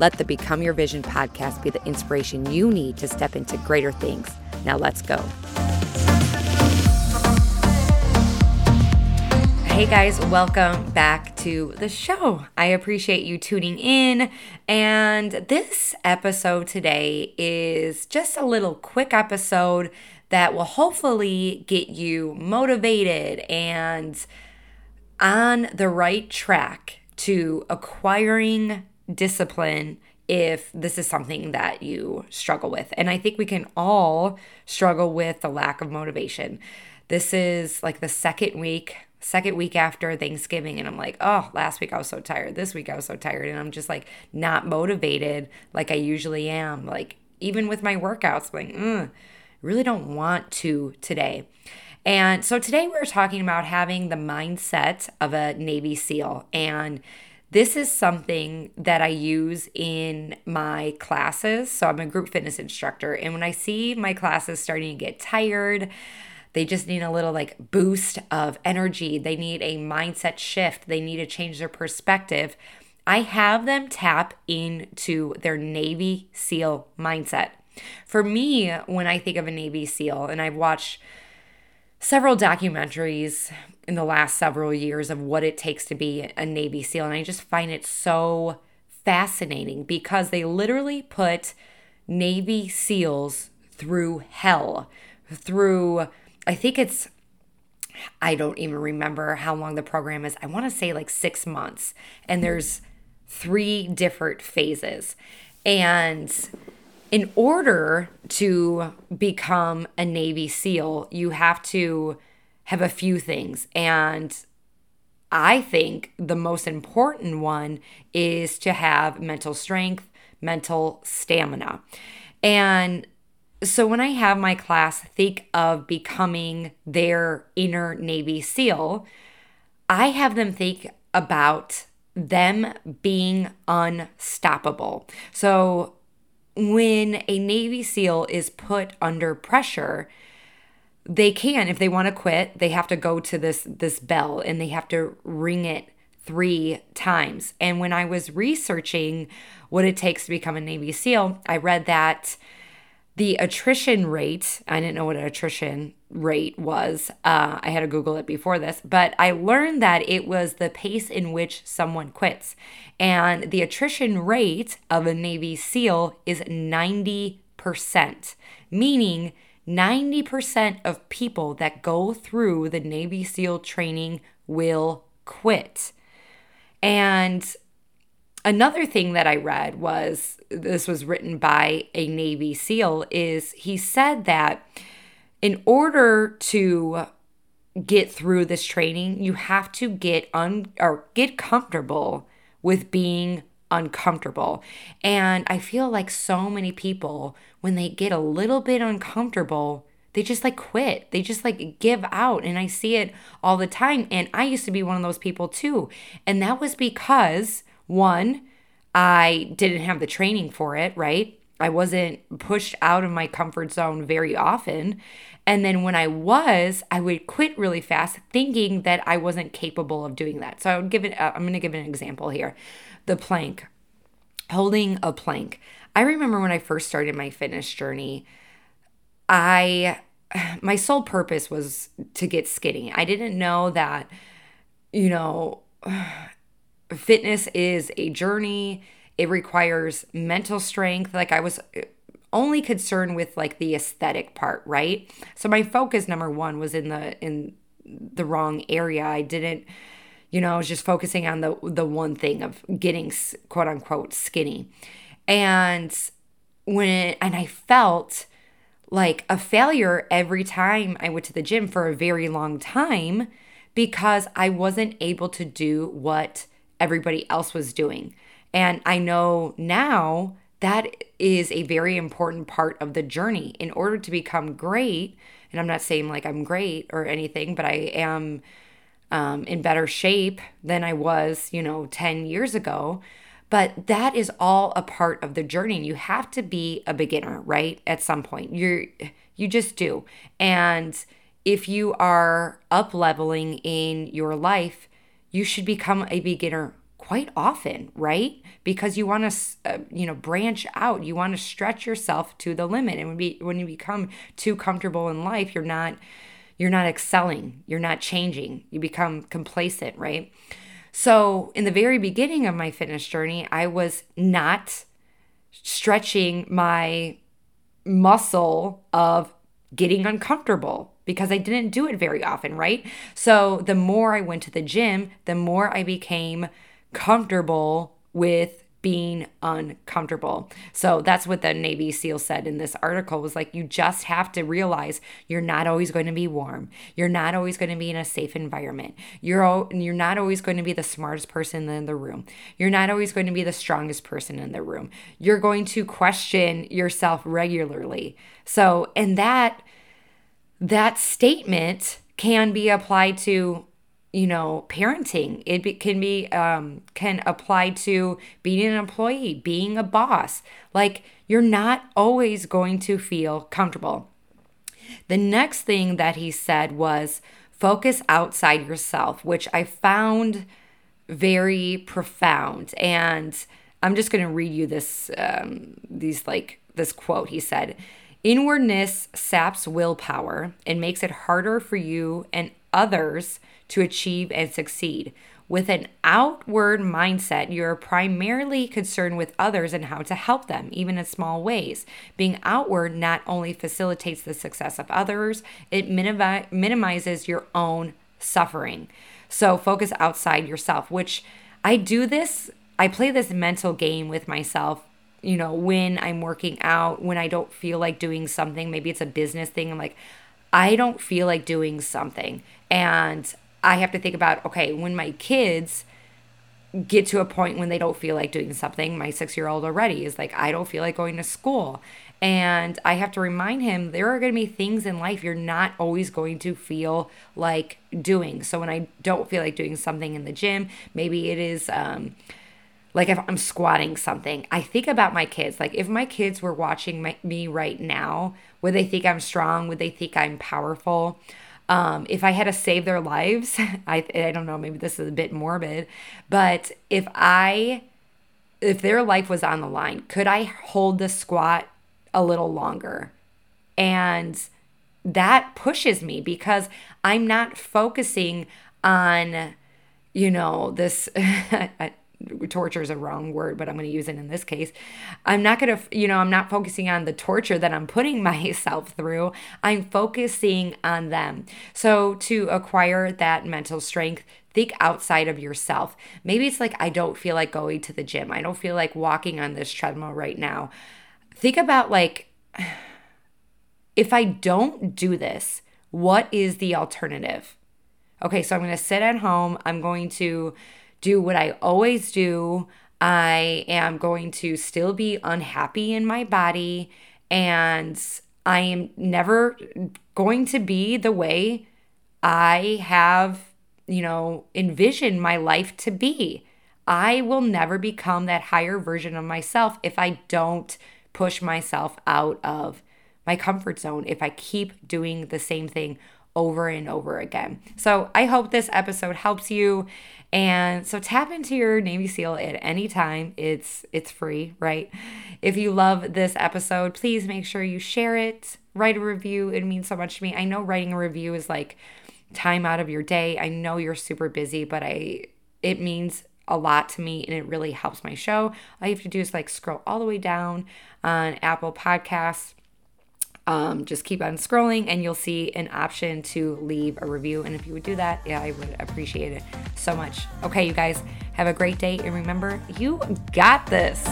Let the Become Your Vision podcast be the inspiration you need to step into greater things. Now, let's go. Hey guys, welcome back to the show. I appreciate you tuning in. And this episode today is just a little quick episode that will hopefully get you motivated and on the right track to acquiring discipline if this is something that you struggle with. And I think we can all struggle with the lack of motivation. This is like the second week, second week after Thanksgiving. And I'm like, oh, last week I was so tired. This week I was so tired. And I'm just like not motivated like I usually am. Like, even with my workouts, I'm like, mm, really don't want to today. And so today we're talking about having the mindset of a Navy SEAL. And this is something that I use in my classes. So I'm a group fitness instructor. And when I see my classes starting to get tired, they just need a little like boost of energy. They need a mindset shift. They need to change their perspective. I have them tap into their Navy SEAL mindset. For me, when I think of a Navy SEAL, and I've watched several documentaries in the last several years of what it takes to be a Navy SEAL. And I just find it so fascinating because they literally put Navy SEALs through hell, through, I think it's, I don't even remember how long the program is. I want to say like six months. And there's three different phases. And in order to become a Navy SEAL, you have to have a few things. And I think the most important one is to have mental strength, mental stamina. And so when I have my class think of becoming their inner Navy SEAL, I have them think about them being unstoppable. So when a Navy SEAL is put under pressure, they can if they want to quit they have to go to this this bell and they have to ring it three times. And when i was researching what it takes to become a navy seal i read that the attrition rate i didn't know what an attrition rate was uh, i had to google it before this but i learned that it was the pace in which someone quits and the attrition rate of a navy seal is 90% meaning 90% of people that go through the Navy SEAL training will quit. And another thing that I read was this was written by a Navy SEAL is he said that in order to get through this training, you have to get un or get comfortable with being uncomfortable. And I feel like so many people, when they get a little bit uncomfortable, they just like quit. They just like give out. And I see it all the time. And I used to be one of those people too. And that was because, one, I didn't have the training for it, right? I wasn't pushed out of my comfort zone very often. And then when I was, I would quit really fast thinking that I wasn't capable of doing that. So I would give it, uh, I'm going to give an example here the plank, holding a plank. I remember when I first started my fitness journey, I my sole purpose was to get skinny. I didn't know that you know fitness is a journey. It requires mental strength. Like I was uh, only concerned with like the aesthetic part, right? So my focus number 1 was in the in the wrong area. I didn't you know, I was just focusing on the the one thing of getting quote unquote skinny. And when and I felt like a failure every time I went to the gym for a very long time because I wasn't able to do what everybody else was doing. And I know now that is a very important part of the journey. In order to become great, and I'm not saying like I'm great or anything, but I am um, in better shape than I was, you know, 10 years ago. But that is all a part of the journey. You have to be a beginner, right? At some point, you're you just do. And if you are up leveling in your life, you should become a beginner quite often, right? Because you want to, uh, you know, branch out. You want to stretch yourself to the limit. And when, be, when you become too comfortable in life, you're not, you're not excelling. You're not changing. You become complacent, right? So in the very beginning of my fitness journey, I was not stretching my muscle of getting uncomfortable because I didn't do it very often, right? So the more I went to the gym, the more I became comfortable with being uncomfortable. So that's what the Navy SEAL said in this article was like you just have to realize you're not always going to be warm. You're not always going to be in a safe environment. You're you're not always going to be the smartest person in the room. You're not always going to be the strongest person in the room. You're going to question yourself regularly. So, and that that statement can be applied to you know parenting. It can be um, can apply to being an employee being a boss. Like you're not always going to feel comfortable. The next thing that he said was focus outside yourself which i found very profound. And i'm just going to read you this um, these like this quote he said Inwardness saps willpower and makes it harder for you and others to achieve and succeed. With an outward mindset, you're primarily concerned with others and how to help them, even in small ways. Being outward not only facilitates the success of others, it minimi- minimizes your own suffering. So focus outside yourself, which I do this, I play this mental game with myself you know, when I'm working out, when I don't feel like doing something, maybe it's a business thing, I'm like, I don't feel like doing something. And I have to think about, okay, when my kids get to a point when they don't feel like doing something, my six year old already is like, I don't feel like going to school. And I have to remind him there are going to be things in life you're not always going to feel like doing. So when I don't feel like doing something in the gym, maybe it is, um, like if I'm squatting something, I think about my kids. Like if my kids were watching my, me right now, would they think I'm strong? Would they think I'm powerful? Um, if I had to save their lives, I I don't know, maybe this is a bit morbid, but if I if their life was on the line, could I hold the squat a little longer? And that pushes me because I'm not focusing on you know this torture is a wrong word, but I'm going to use it in this case. I'm not going to, you know, I'm not focusing on the torture that I'm putting myself through. I'm focusing on them. So to acquire that mental strength, think outside of yourself. Maybe it's like, I don't feel like going to the gym. I don't feel like walking on this treadmill right now. Think about like, if I don't do this, what is the alternative? Okay, so I'm going to sit at home. I'm going to do what I always do. I am going to still be unhappy in my body and I am never going to be the way I have, you know, envisioned my life to be. I will never become that higher version of myself if I don't push myself out of my comfort zone, if I keep doing the same thing over and over again. So I hope this episode helps you. And so tap into your Navy SEAL at any time. It's it's free, right? If you love this episode, please make sure you share it, write a review. It means so much to me. I know writing a review is like time out of your day. I know you're super busy, but I it means a lot to me and it really helps my show. All you have to do is like scroll all the way down on Apple Podcasts um, just keep on scrolling and you'll see an option to leave a review. And if you would do that, yeah, I would appreciate it so much. Okay, you guys, have a great day. And remember, you got this.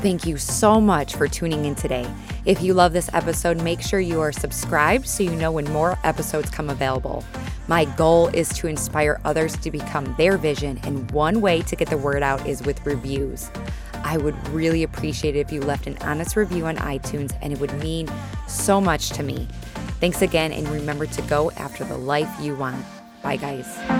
Thank you so much for tuning in today. If you love this episode, make sure you are subscribed so you know when more episodes come available. My goal is to inspire others to become their vision, and one way to get the word out is with reviews. I would really appreciate it if you left an honest review on iTunes, and it would mean so much to me. Thanks again, and remember to go after the life you want. Bye, guys.